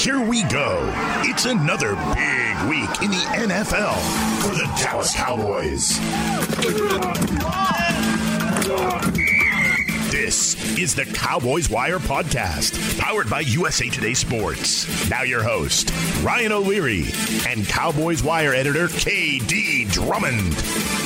Here we go. It's another big week in the NFL for the Dallas Cowboys. This is the Cowboys Wire podcast, powered by USA Today Sports. Now, your host, Ryan O'Leary, and Cowboys Wire editor, KD Drummond.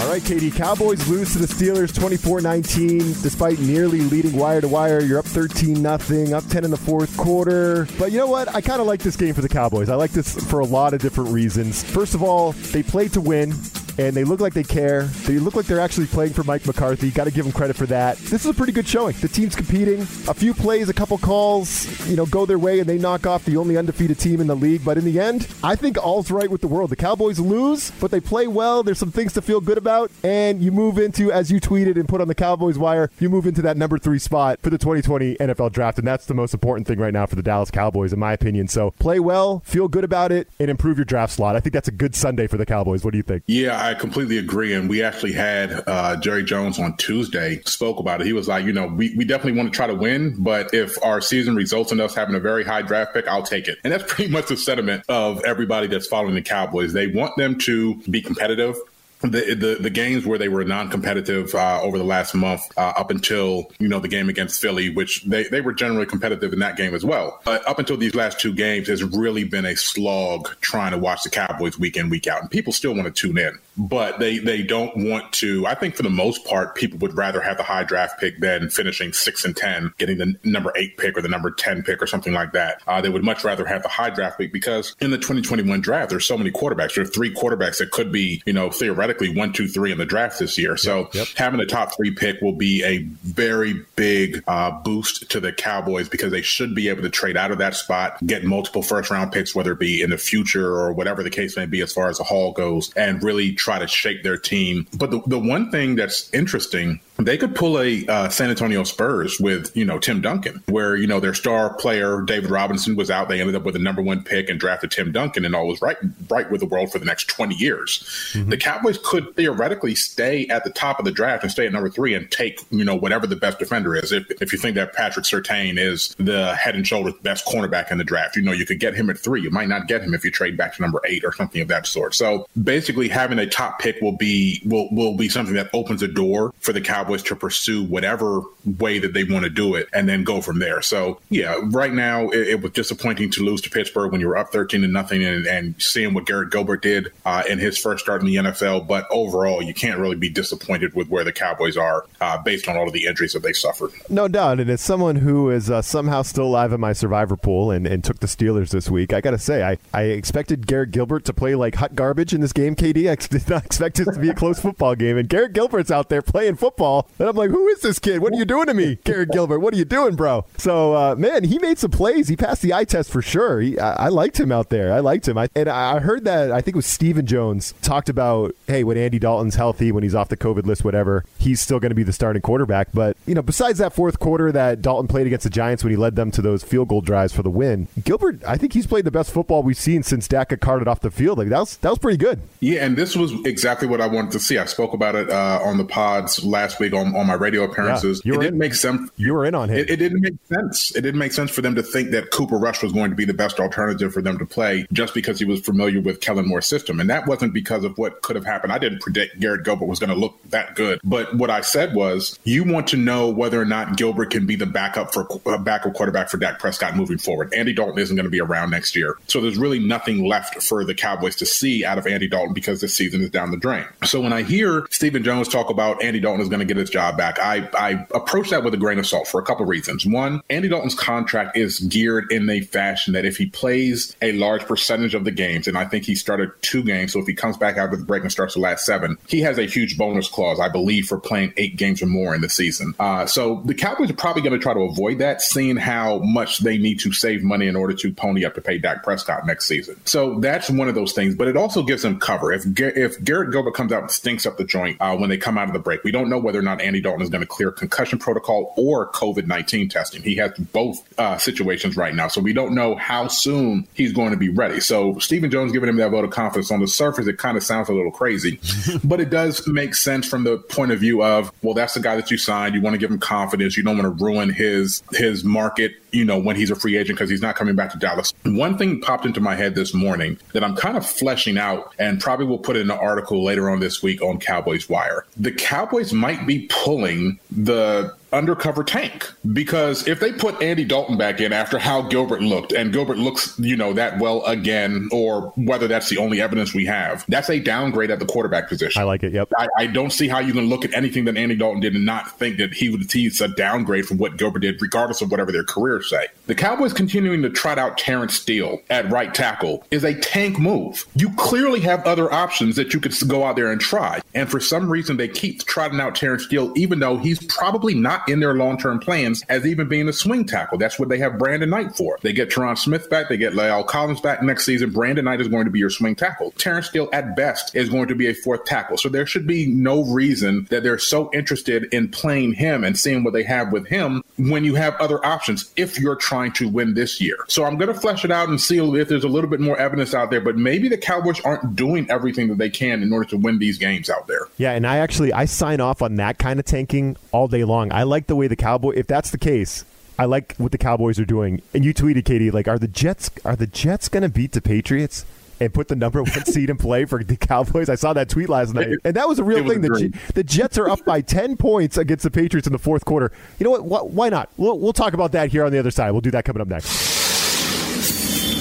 All right, KD. Cowboys lose to the Steelers 24 19. Despite nearly leading wire to wire, you're up 13 0, up 10 in the fourth quarter. But you know what? I kind of like this game for the Cowboys. I like this for a lot of different reasons. First of all, they played to win and they look like they care. They look like they're actually playing for Mike McCarthy. Got to give them credit for that. This is a pretty good showing. The team's competing. A few plays, a couple calls, you know, go their way, and they knock off the only undefeated team in the league. But in the end, I think all's right with the world. The Cowboys lose, but they play well. There's some things to feel good about, and you move into, as you tweeted and put on the Cowboys wire, you move into that number three spot for the 2020 NFL Draft, and that's the most important thing right now for the Dallas Cowboys, in my opinion. So play well, feel good about it, and improve your draft slot. I think that's a good Sunday for the Cowboys. What do you think? Yeah, I completely agree. And we actually had uh, Jerry Jones on Tuesday spoke about it. He was like, you know, we, we definitely want to try to win, but if our season results in us having a very high draft pick, I'll take it. And that's pretty much the sentiment of everybody that's following the Cowboys. They want them to be competitive the, the the games where they were non-competitive uh, over the last month uh, up until you know the game against Philly, which they, they were generally competitive in that game as well. But up until these last two games, has really been a slog trying to watch the Cowboys week in week out, and people still want to tune in, but they they don't want to. I think for the most part, people would rather have the high draft pick than finishing six and ten, getting the number eight pick or the number ten pick or something like that. Uh, they would much rather have the high draft pick because in the 2021 draft, there's so many quarterbacks. There are three quarterbacks that could be you know theoretically one, two, three in the draft this year. So yep. having a top three pick will be a very big uh, boost to the Cowboys because they should be able to trade out of that spot, get multiple first round picks, whether it be in the future or whatever the case may be as far as the haul goes, and really try to shape their team. But the, the one thing that's interesting they could pull a uh, San Antonio Spurs with you know Tim Duncan, where you know their star player David Robinson was out. They ended up with a number one pick and drafted Tim Duncan, and all was right right with the world for the next twenty years. Mm-hmm. The Cowboys could theoretically stay at the top of the draft and stay at number three and take you know whatever the best defender is. If if you think that Patrick Surtain is the head and shoulders best cornerback in the draft, you know you could get him at three. You might not get him if you trade back to number eight or something of that sort. So basically, having a top pick will be will will be something that opens a door for the Cowboys Cowboys to pursue whatever way that they want to do it and then go from there. So yeah, right now it, it was disappointing to lose to Pittsburgh when you were up 13 to nothing and, and seeing what Garrett Gilbert did uh, in his first start in the NFL. But overall, you can't really be disappointed with where the Cowboys are uh, based on all of the injuries that they suffered. No doubt. And as someone who is uh, somehow still alive in my survivor pool and, and took the Steelers this week, I got to say, I, I expected Garrett Gilbert to play like hot garbage in this game, KD. I did not expect it to be a close football game. And Garrett Gilbert's out there playing football and I'm like, who is this kid? What are you doing to me, Garrett Gilbert? What are you doing, bro? So, uh, man, he made some plays. He passed the eye test for sure. He, I, I, liked him out there. I liked him. I, and I heard that, I think it was Stephen Jones talked about, hey, when Andy Dalton's healthy, when he's off the COVID list, whatever, he's still going to be the starting quarterback. But, you know, besides that fourth quarter that Dalton played against the Giants when he led them to those field goal drives for the win, Gilbert, I think he's played the best football we've seen since Dak got carted off the field. Like, that was, that was pretty good. Yeah, and this was exactly what I wanted to see. I spoke about it uh, on the pods last week on, on my radio appearances. Yeah, it didn't in, make sense. You were in on him. It, it, didn't make sense. It didn't make sense for them to think that Cooper Rush was going to be the best alternative for them to play just because he was familiar with Kellen Moore's system. And that wasn't because of what could have happened. I didn't predict Garrett Gilbert was going to look that good. But what I said was, you want to know whether or not Gilbert can be the backup for uh, backup quarterback for Dak Prescott moving forward. Andy Dalton isn't going to be around next year. So there's really nothing left for the Cowboys to see out of Andy Dalton because this season is down the drain. So when I hear Stephen Jones talk about Andy Dalton is going to get his job back. I, I approach that with a grain of salt for a couple reasons. One, Andy Dalton's contract is geared in a fashion that if he plays a large percentage of the games, and I think he started two games, so if he comes back after the break and starts the last seven, he has a huge bonus clause, I believe, for playing eight games or more in the season. Uh, so the Cowboys are probably going to try to avoid that, seeing how much they need to save money in order to pony up to pay Dak Prescott next season. So that's one of those things, but it also gives them cover. If if Garrett Gilbert comes out and stinks up the joint uh, when they come out of the break, we don't know whether or not Andy Dalton is going to clear concussion protocol or COVID 19 testing. He has both uh, situations right now. So we don't know how soon he's going to be ready. So Stephen Jones giving him that vote of confidence on the surface, it kind of sounds a little crazy, but it does make sense from the point of view of, well, that's the guy that you signed. You want to give him confidence. You don't want to ruin his his market you know, when he's a free agent because he's not coming back to Dallas. One thing popped into my head this morning that I'm kind of fleshing out and probably will put in an article later on this week on Cowboys Wire. The Cowboys might be pulling the undercover tank because if they put Andy Dalton back in after how Gilbert looked and Gilbert looks, you know, that well again, or whether that's the only evidence we have, that's a downgrade at the quarterback position. I like it. Yep. I, I don't see how you can look at anything that Andy Dalton did and not think that he would he's a downgrade from what Gilbert did, regardless of whatever their careers say. The Cowboys continuing to trot out Terence Steele at right tackle is a tank move. You clearly have other options that you could go out there and try. And for some reason, they keep trotting out Terence Steele, even though he's probably not in their long term plans as even being a swing tackle. That's what they have Brandon Knight for. They get Tyron Smith back, they get La'el Collins back next season. Brandon Knight is going to be your swing tackle. Terence Steele, at best, is going to be a fourth tackle. So there should be no reason that they're so interested in playing him and seeing what they have with him when you have other options if you're trying to win this year. So I'm going to flesh it out and see if there's a little bit more evidence out there, but maybe the Cowboys aren't doing everything that they can in order to win these games out there. Yeah, and I actually I sign off on that kind of tanking all day long. I like the way the Cowboy. If that's the case, I like what the Cowboys are doing. And you tweeted, KD, like, are the Jets are the Jets going to beat the Patriots? and put the number one seed in play for the Cowboys. I saw that tweet last night, and that was a real was thing. The, the, Jets are up by ten points against the Patriots in the fourth quarter. You know what? Why not? We'll, we'll talk about that here on the other side. We'll do that coming up next.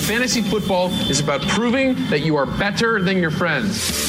Fantasy football is about proving that you are better than your friends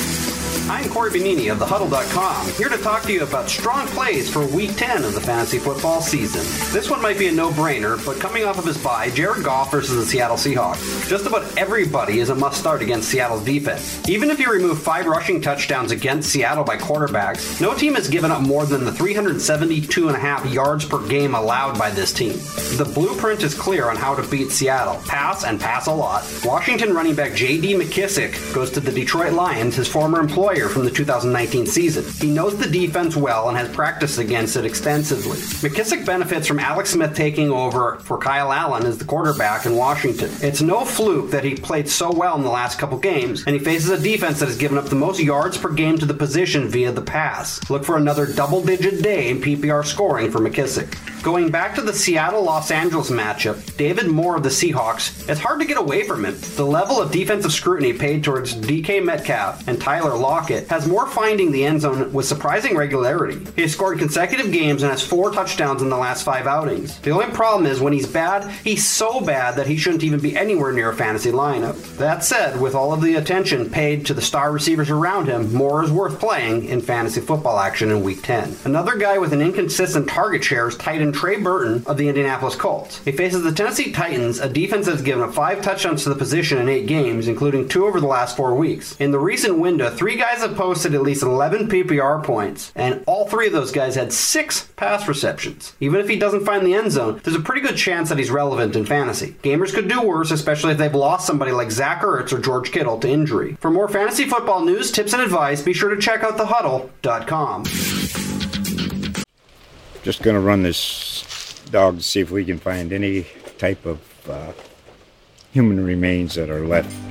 I'm Corey Benini of TheHuddle.com, here to talk to you about strong plays for Week 10 of the fantasy football season. This one might be a no-brainer, but coming off of his bye, Jared Goff versus the Seattle Seahawks. Just about everybody is a must-start against Seattle's defense. Even if you remove five rushing touchdowns against Seattle by quarterbacks, no team has given up more than the 372.5 yards per game allowed by this team. The blueprint is clear on how to beat Seattle. Pass and pass a lot. Washington running back J.D. McKissic goes to the Detroit Lions, his former employer from the 2019 season. He knows the defense well and has practiced against it extensively. McKissic benefits from Alex Smith taking over for Kyle Allen as the quarterback in Washington. It's no fluke that he played so well in the last couple games, and he faces a defense that has given up the most yards per game to the position via the pass. Look for another double digit day in PPR scoring for McKissic. Going back to the Seattle Los Angeles matchup, David Moore of the Seahawks, it's hard to get away from him. The level of defensive scrutiny paid towards DK Metcalf and Tyler Lockett has Moore finding the end zone with surprising regularity. He has scored consecutive games and has four touchdowns in the last five outings. The only problem is when he's bad, he's so bad that he shouldn't even be anywhere near a fantasy lineup. That said, with all of the attention paid to the star receivers around him, Moore is worth playing in fantasy football action in Week 10. Another guy with an inconsistent target share is tight end Trey Burton of the Indianapolis Colts. He faces the Tennessee Titans, a defense that's given up five touchdowns to the position in eight games, including two over the last four weeks. In the recent window, three guys have posted at least 11 PPR points, and all three of those guys had six pass receptions. Even if he doesn't find the end zone, there's a pretty good chance that he's relevant in fantasy. Gamers could do worse, especially if they've lost somebody like Zach Ertz or George Kittle to injury. For more fantasy football news, tips, and advice, be sure to check out thehuddle.com. Just going to run this dog to see if we can find any type of uh, human remains that are left.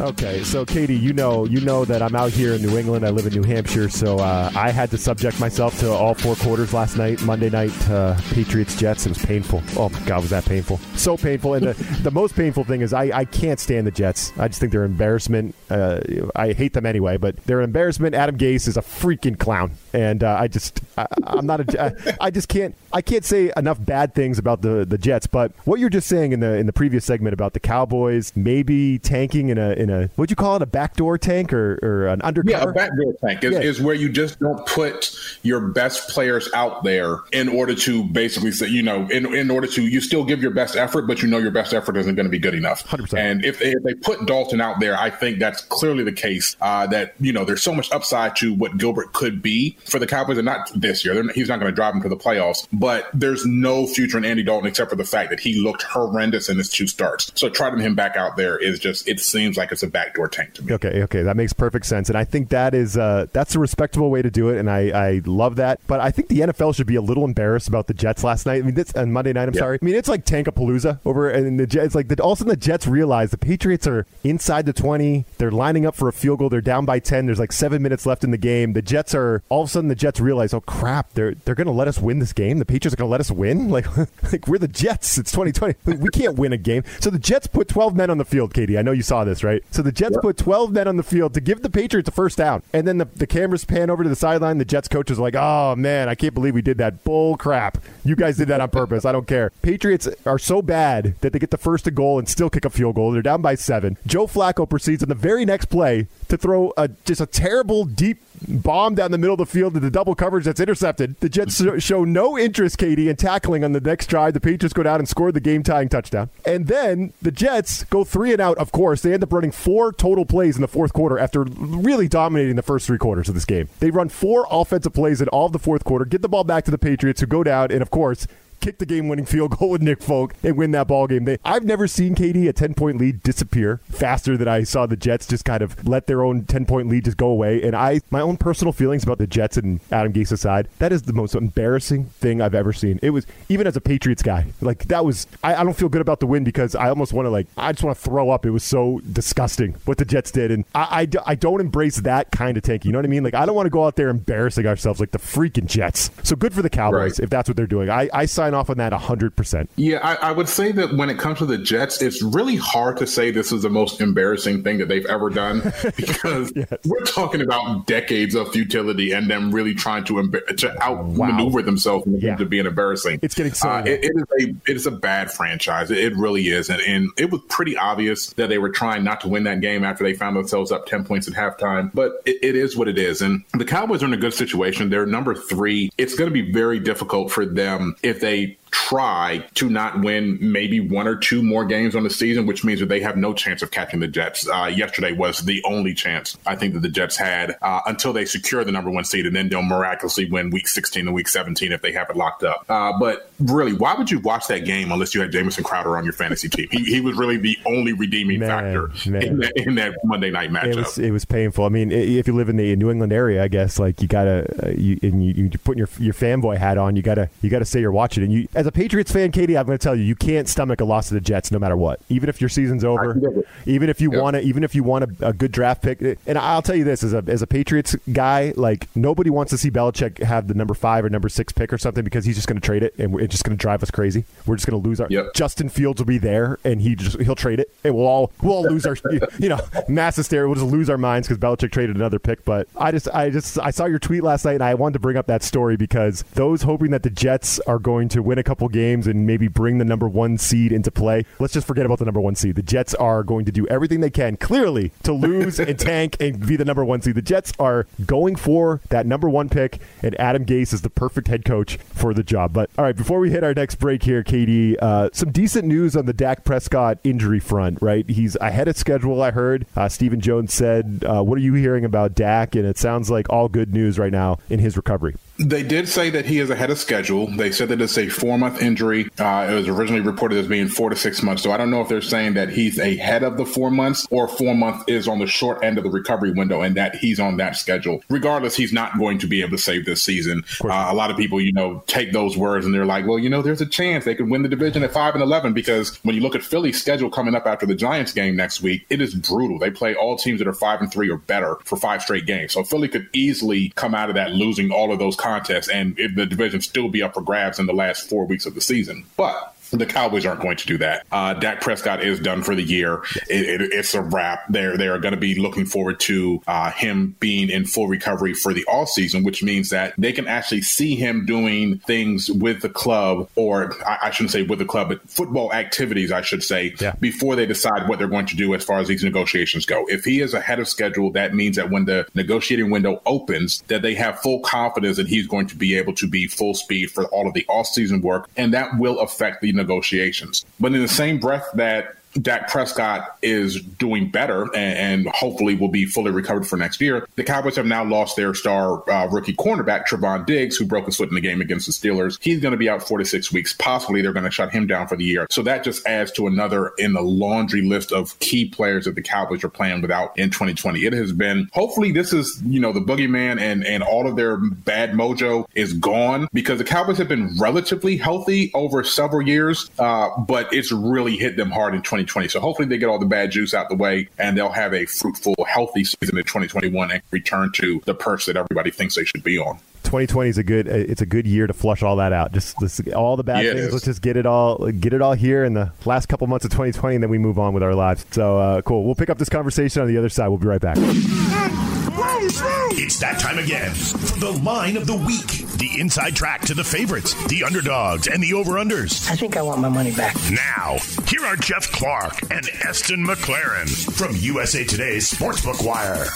Okay, so KD, you know, you know that I'm out here in New England. I live in New Hampshire, so uh, I had to subject myself to all four quarters last night, Monday night, uh, Patriots Jets. It was painful. Oh my God, was that painful? So painful. And the, the most painful thing is I, I can't stand the Jets. I just think they're embarrassment. Uh, I hate them anyway, but they're an embarrassment. Adam Gase is a freaking clown, and uh, I just I, I'm not a I, I just can't I can't say enough bad things about the the Jets. But what you're just saying in the in the previous segment about the Cowboys maybe tanking in a in a what'd you call it a backdoor tank or, or an undercover? Yeah, a backdoor tank is, Yeah. is where you just don't put your best players out there in order to basically say, you know, in, in order to, you still give your best effort, but you know your best effort isn't going to be good enough. 100%. And if they, if they put Dalton out there, I think that's clearly the case uh, that, you know, there's so much upside to what Gilbert could be for the Cowboys, and not this year. They're, he's not going to drive them to the playoffs, but there's no future in Andy Dalton except for the fact that he looked horrendous in his two starts. So trotting him back out there is just, it seems like it's a backdoor tank to me. Okay, okay, that makes perfect sense, and I think that is uh, that's a respectable way to do it, and I, I love that. But I think the NFL should be a little embarrassed about the Jets last night. I mean, this on Monday night. I'm Yeah. sorry. I mean, it's like Tankapalooza over, and the Jets like the, all of a sudden the Jets realize the Patriots are inside the 20. They're lining up for a field goal. They're down by 10. There's like seven minutes left in the game. The Jets are all of a sudden the Jets realize, oh crap, they're they're going to let us win this game. The Patriots are going to let us win. Like like we're the Jets. It's 2020. We can't win a game. So the Jets put 12 men on the field. KD, I know you saw this, right? So the Jets put 12 men on the field to give the Patriots a first down, and then the, the cameras pan over to the sideline. The Jets coaches are like, "Oh man, I can't believe we did that. Bull crap! You guys did that on purpose. I don't care." Patriots are so bad that they get the first to goal and still kick a field goal. They're down by seven. Joe Flacco proceeds on the very next play to throw a, just a terrible deep bomb down the middle of the field to the double coverage that's intercepted. The Jets mm-hmm. show- show no interest, KD, in tackling on the next drive. The Patriots go down and score the game tying touchdown. And then the Jets go three and out, of course. They end up running four total plays in the fourth quarter after really dominating the first three quarters of this game. They run four offensive plays in all of the fourth quarter, get the ball back to the Patriots, who go down, and of course, kick the game-winning field goal with Nick Folk and win that ball game. They, I've never seen KD a 10-point lead disappear faster than I saw the Jets just kind of let their own 10-point lead just go away. And I, my own personal feelings about the Jets and Adam Gase aside, that is the most embarrassing thing I've ever seen. It was even as a Patriots guy, like that was. I, I don't feel good about the win because I almost want to like I just want to throw up. It was so disgusting what the Jets did, and I, I, I don't embrace that kind of tank. You know what I mean? Like I don't want to go out there embarrassing ourselves like the freaking Jets. So good for the Cowboys Right. if that's what they're doing. I, I sign off on that 100%. Yeah, I, I would say that when it comes to the Jets, it's really hard to say this is the most embarrassing thing that they've ever done because we're talking about decades of futility and them really trying to embar- to outmaneuver themselves when it Yeah. to being embarrassing. It's getting so Uh, it, it is a it is a bad franchise. It, it really is, and, and it was pretty obvious that they were trying not to win that game after they found themselves up ten points at halftime. But it, it is what it is, and the Cowboys are in a good situation. They're number three. It's going to be very difficult for them if they they try to not win maybe one or two more games on the season, which means that they have no chance of catching the Jets. Uh, yesterday was the only chance I think that the Jets had uh, until they secure the number one seed, and then they'll miraculously win week 16 and week 17 if they have it locked up. Uh, but really, why would you watch that game unless you had Jamison Crowder on your fantasy team? He, he was really the only redeeming Man, factor man. in that, in that Monday night matchup. It was it was painful. I mean, if you live in the New England area, I guess like you gotta uh, you and you, you put your your fanboy hat on. You gotta you gotta say you're watching. And you as a Patriots fan, KD, I'm gonna tell you, you can't stomach a loss to the Jets no matter what. Even if your season's over, can dig it. even if you want to, even if you want a, a good draft pick. And I'll tell you this as a as a Patriots guy, like nobody wants to see Belichick have the number five or number six pick or something because he's just gonna trade it and it's just gonna drive us crazy. We're just gonna lose our. Yep. Justin Fields will be there and he just he'll trade it and we'll all we'll all lose our you know mass hysteria. We'll just lose our minds because Belichick traded another pick. But I just I just I saw your tweet last night and I wanted to bring up that story because those hoping that the Jets are going to win a couple games and maybe bring the number one seed into play. Let's just forget about the number one seed. The Jets are going to do everything they can clearly to lose and tank and be the number one seed. The Jets are going for that number one pick and Adam Gase is the perfect head coach for the job. But all right, before we hit our next break here, KD, uh, some decent news on the Dak Prescott injury front, right? He's ahead of schedule, I heard. Uh, Stephen Jones said, uh, What are you hearing about Dak? And it sounds like all good news right now in his recovery. They did say that he is ahead of schedule. They said that it's a four month injury. Uh, it was originally reported as being four to six months. So I don't know if they're saying that he's ahead of the four months or four months is on the short end of the recovery window and that he's on that schedule. Regardless, he's not going to be able to save this season. Uh, a lot of people, you know, take those words and they're like, well, you know, there's a chance they could win the division at five and 11 because when you look at Philly's schedule coming up after the Giants game next week, it is brutal. They play all teams that are five and three or better for five straight games. So Philly could easily come out of that losing all of those contests and if the division still be up for grabs in the last four weeks of the season. But the Cowboys aren't going to do that. Uh, Dak Prescott is done for the year. It, it, it's a wrap. They're they're going to be looking forward to uh, him being in full recovery for the all season, which means that they can actually see him doing things with the club, or I, I shouldn't say with the club, but football activities, I should say, Yeah. before they decide what they're going to do as far as these negotiations go. If he is ahead of schedule, that means that when the negotiating window opens, that they have full confidence that he's going to be able to be full speed for all of the off season work, and that will affect the negotiations. But in the same breath that Dak Prescott is doing better and, and hopefully will be fully recovered for next year. The Cowboys have now lost their star uh, rookie cornerback, Trevon Diggs, who broke his foot in the game against the Steelers. He's going to be out four to six weeks. Possibly they're going to shut him down for the year. So that just adds to another in the laundry list of key players that the Cowboys are playing without in 2020. It has been, hopefully, this is, you know, the boogeyman and, and all of their bad mojo is gone because the Cowboys have been relatively healthy over several years, uh, but it's really hit them hard in 2020. So hopefully they get all the bad juice out the way and they'll have a fruitful, healthy season in 2021 and return to the perch that everybody thinks they should be on. 2020 is a good. It's a good year to flush all that out. Just let's, all the bad Yeah, things. Let's just get it all get it all here in the last couple months of 2020, and then we move on with our lives. So uh, cool. We'll pick up this conversation on the other side. We'll be right back. It's that time again for the line of the week. The inside track to the favorites, the underdogs, and the over-unders. I think I want my money back. Now, here are Jeff Clark and Eston McLaren from USA Today's Sportsbook Wire.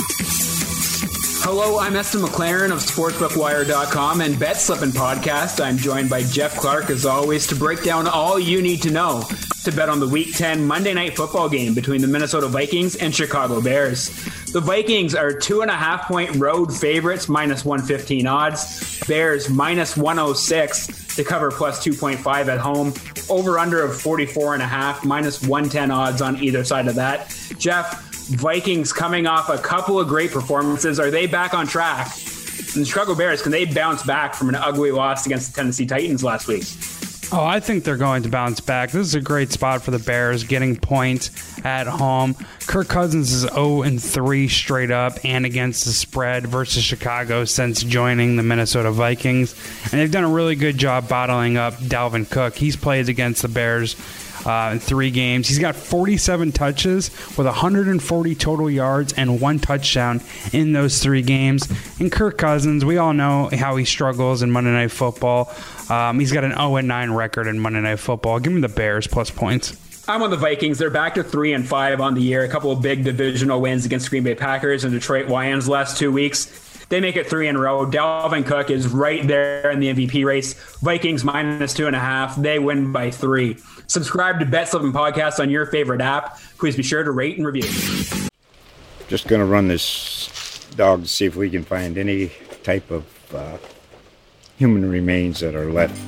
Hello, I'm Eston McLaren of SportsbookWire.com and Bet Slippin' Podcast. I'm joined by Jeff Clark, as always, to break down all you need to know to bet on the Week 10 Monday Night Football game between the Minnesota Vikings and Chicago Bears. The Vikings are two and a half point road favorites, minus 115 odds. Bears minus 106 to cover plus 2.5 at home. Over under of 44 and a half, minus 110 odds on either side of that. Jeff, Vikings coming off a couple of great performances. Are they back on track? And the Chicago Bears, can they bounce back from an ugly loss against the Tennessee Titans last week? Oh, I think they're going to bounce back. This is a great spot for the Bears, getting points at home. Kirk Cousins is 0 and 3 straight up and against the spread versus Chicago since joining the Minnesota Vikings, and they've done a really good job bottling up Dalvin Cook. He's played against the Bears uh, in three games. He's got 47 touches with 140 total yards and one touchdown in those three games. And Kirk Cousins, we all know how he struggles in Monday Night Football. Um, he's got an 0 9 record in Monday Night Football. Give him the Bears plus points. I'm on the Vikings. They're back to three and five on the year. A couple of big divisional wins against Green Bay Packers and Detroit Lions last two weeks. They make it three in a row. Dalvin Cook is right there in the MVP race. Vikings minus two and a half. They win by three. Subscribe to Bet Slippin' Podcast on your favorite app. Please be sure to rate and review. Just gonna run this dog to see if we can find any type of uh, human remains that are left.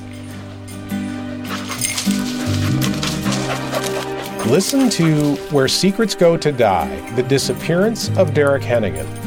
Listen to Where Secrets Go to Die The Disappearance of Derek Hennigan.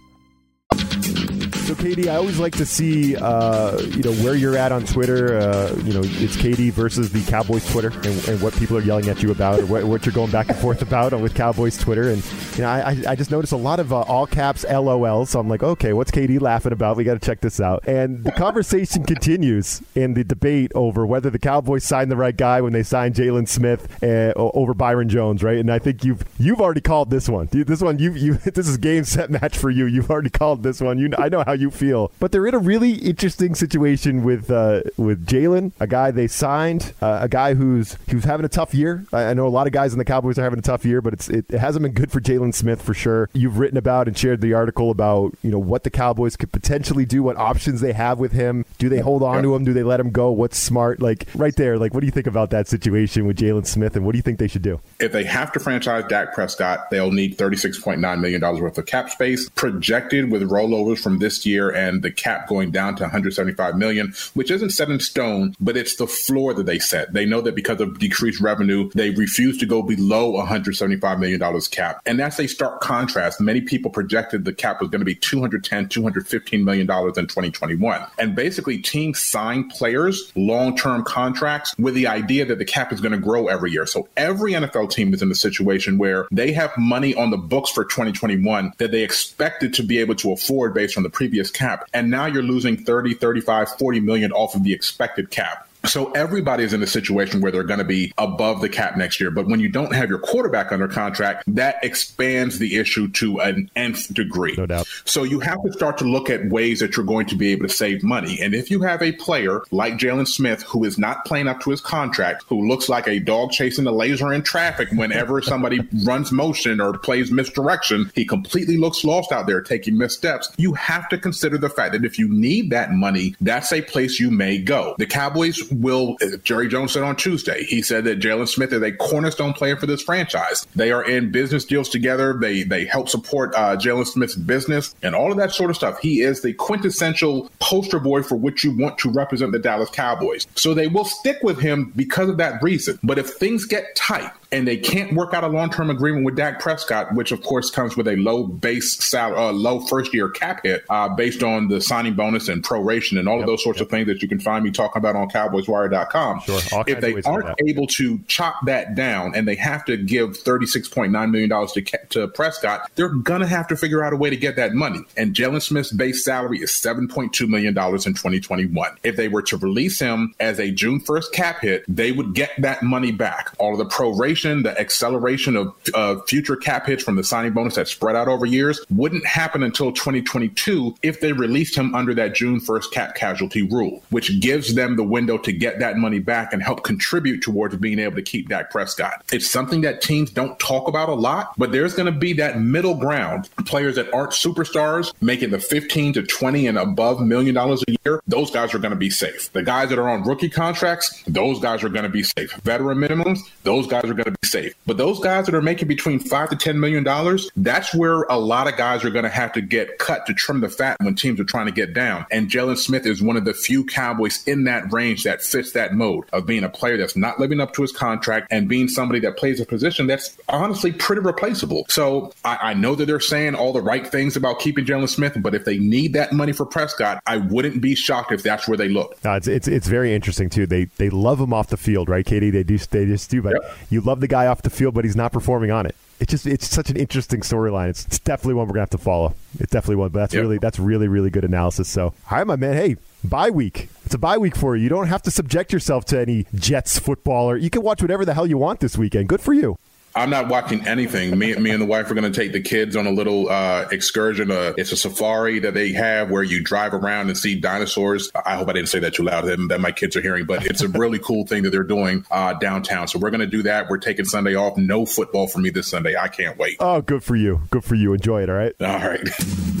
So, KD, I always like to see, uh, you know, where you're at on Twitter. Uh, you know, it's KD versus the Cowboys Twitter, and, and what people are yelling at you about, or what, what you're going back and forth about with Cowboys Twitter. And you know, I, I- just noticed a lot of uh, all caps LOL. So I'm like, okay, what's KD laughing about? We got to check this out. And the conversation continues in the debate over whether the Cowboys signed the right guy when they signed Jaylon Smith uh, over Byron Jones, right? And I think you've you've already called this one. This one, you you this is game set match for you. You've already called this one. You, I know how how you feel. But they're in a really interesting situation with uh, with Jaylon, a guy they signed, uh, a guy who's who's having a tough year. I, I, know a lot of guys in the Cowboys are having a tough year, but it's it, it hasn't been good for Jaylon Smith for sure. You've written about and shared the article about you know what the Cowboys could potentially do, what options they have with him. Do they hold on to him? Do they let him go? What's smart? Like right there, like what do you think about that situation with Jaylon Smith, and what do you think they should do? If they have to franchise Dak Prescott, they'll need $36.9 million worth of cap space projected with rollovers from this year and the cap going down to 175 million, which isn't set in stone, but it's the floor that they set. They know that because of decreased revenue, they refuse to go below 175 million dollars cap. And that's a stark contrast. Many people projected the cap was going to be 210, 215 million dollars in 2021. And basically teams sign players long-term contracts with the idea that the cap is going to grow every year. So every NFL team is in a situation where they have money on the books for 2021 that they expected to be able to afford based on the previous cap. And now you're losing 30, 35, 40 million off of the expected cap. So everybody is in a situation where they're going to be above the cap next year. But when you don't have your quarterback under contract, that expands the issue to an nth degree. No doubt. So you have to start to look at ways that you're going to be able to save money. And if you have a player like Jaylon Smith who is not playing up to his contract, who looks like a dog chasing a laser in traffic whenever somebody runs motion or plays misdirection, he completely looks lost out there taking missteps. You have to consider the fact that if you need that money, that's a place you may go. The Cowboys will, Jerry Jones said on Tuesday, he said that Jaylon Smith is a cornerstone player for this franchise. They are in business deals together. They they help support uh, Jaylon Smith's business and all of that sort of stuff. He is the quintessential poster boy for what you want to represent the Dallas Cowboys. So they will stick with him because of that reason. But if things get tight, and they can't work out a long-term agreement with Dak Prescott, which of course comes with a low base salary, uh, low first-year cap hit uh, based on the signing bonus and proration and all yep, of those sorts yep. of things that you can find me talking about on CowboysWire.com. Sure. If they aren't able to chop that down and they have to give $36.9 million to, to Prescott, they're going to have to figure out a way to get that money. And Jaylon Smith's base salary is $7.2 million in 2021. If they were to release him as a June 1st cap hit, they would get that money back. All of the proration, the acceleration of uh, future cap hits from the signing bonus that spread out over years wouldn't happen until 2022 if they released him under that June 1st cap casualty rule, which gives them the window to get that money back and help contribute towards being able to keep Dak Prescott. It's something that teams don't talk about a lot, but there's going to be that middle ground. Players that aren't superstars making the 15 to 20 and above million dollars a year, those guys are going to be safe. The guys that are on rookie contracts, those guys are going to be safe. Veteran minimums, those guys are going to be safe. But those guys that are making between 5 to 10 million dollars, that's where a lot of guys are going to have to get cut to trim the fat when teams are trying to get down. And Jaylon Smith is one of the few Cowboys in that range that fits that mode of being a player that's not living up to his contract and being somebody that plays a position that's honestly pretty replaceable. So I, I know that they're saying all the right things about keeping Jaylon Smith, but if they need that money for Prescott, I wouldn't be shocked if that's where they look. No, it's, it's it's very interesting too. They they love him off the field, right, KD? They do they just do, but yep. you love the guy off the field, but he's not performing on it it's just it's such an interesting storyline. It's, it's, definitely one we're gonna have to follow. It's definitely one, but that's yep. really that's really really good analysis. So, right, my man. Hey, bye week. It's a bye week for you. You don't have to subject yourself to any Jets footballer. You can watch whatever the hell you want this weekend. Good for you. I'm not watching anything. Me, me and the wife are going to take the kids on a little uh, excursion. Uh, it's a safari that they have where you drive around and see dinosaurs. I hope I didn't say that too loud that, that my kids are hearing, but it's a really cool thing that they're doing uh, downtown. So we're going to do that. We're taking Sunday off. No football for me this Sunday. I can't wait. Oh, good for you. Good for you. Enjoy it. All right. All right.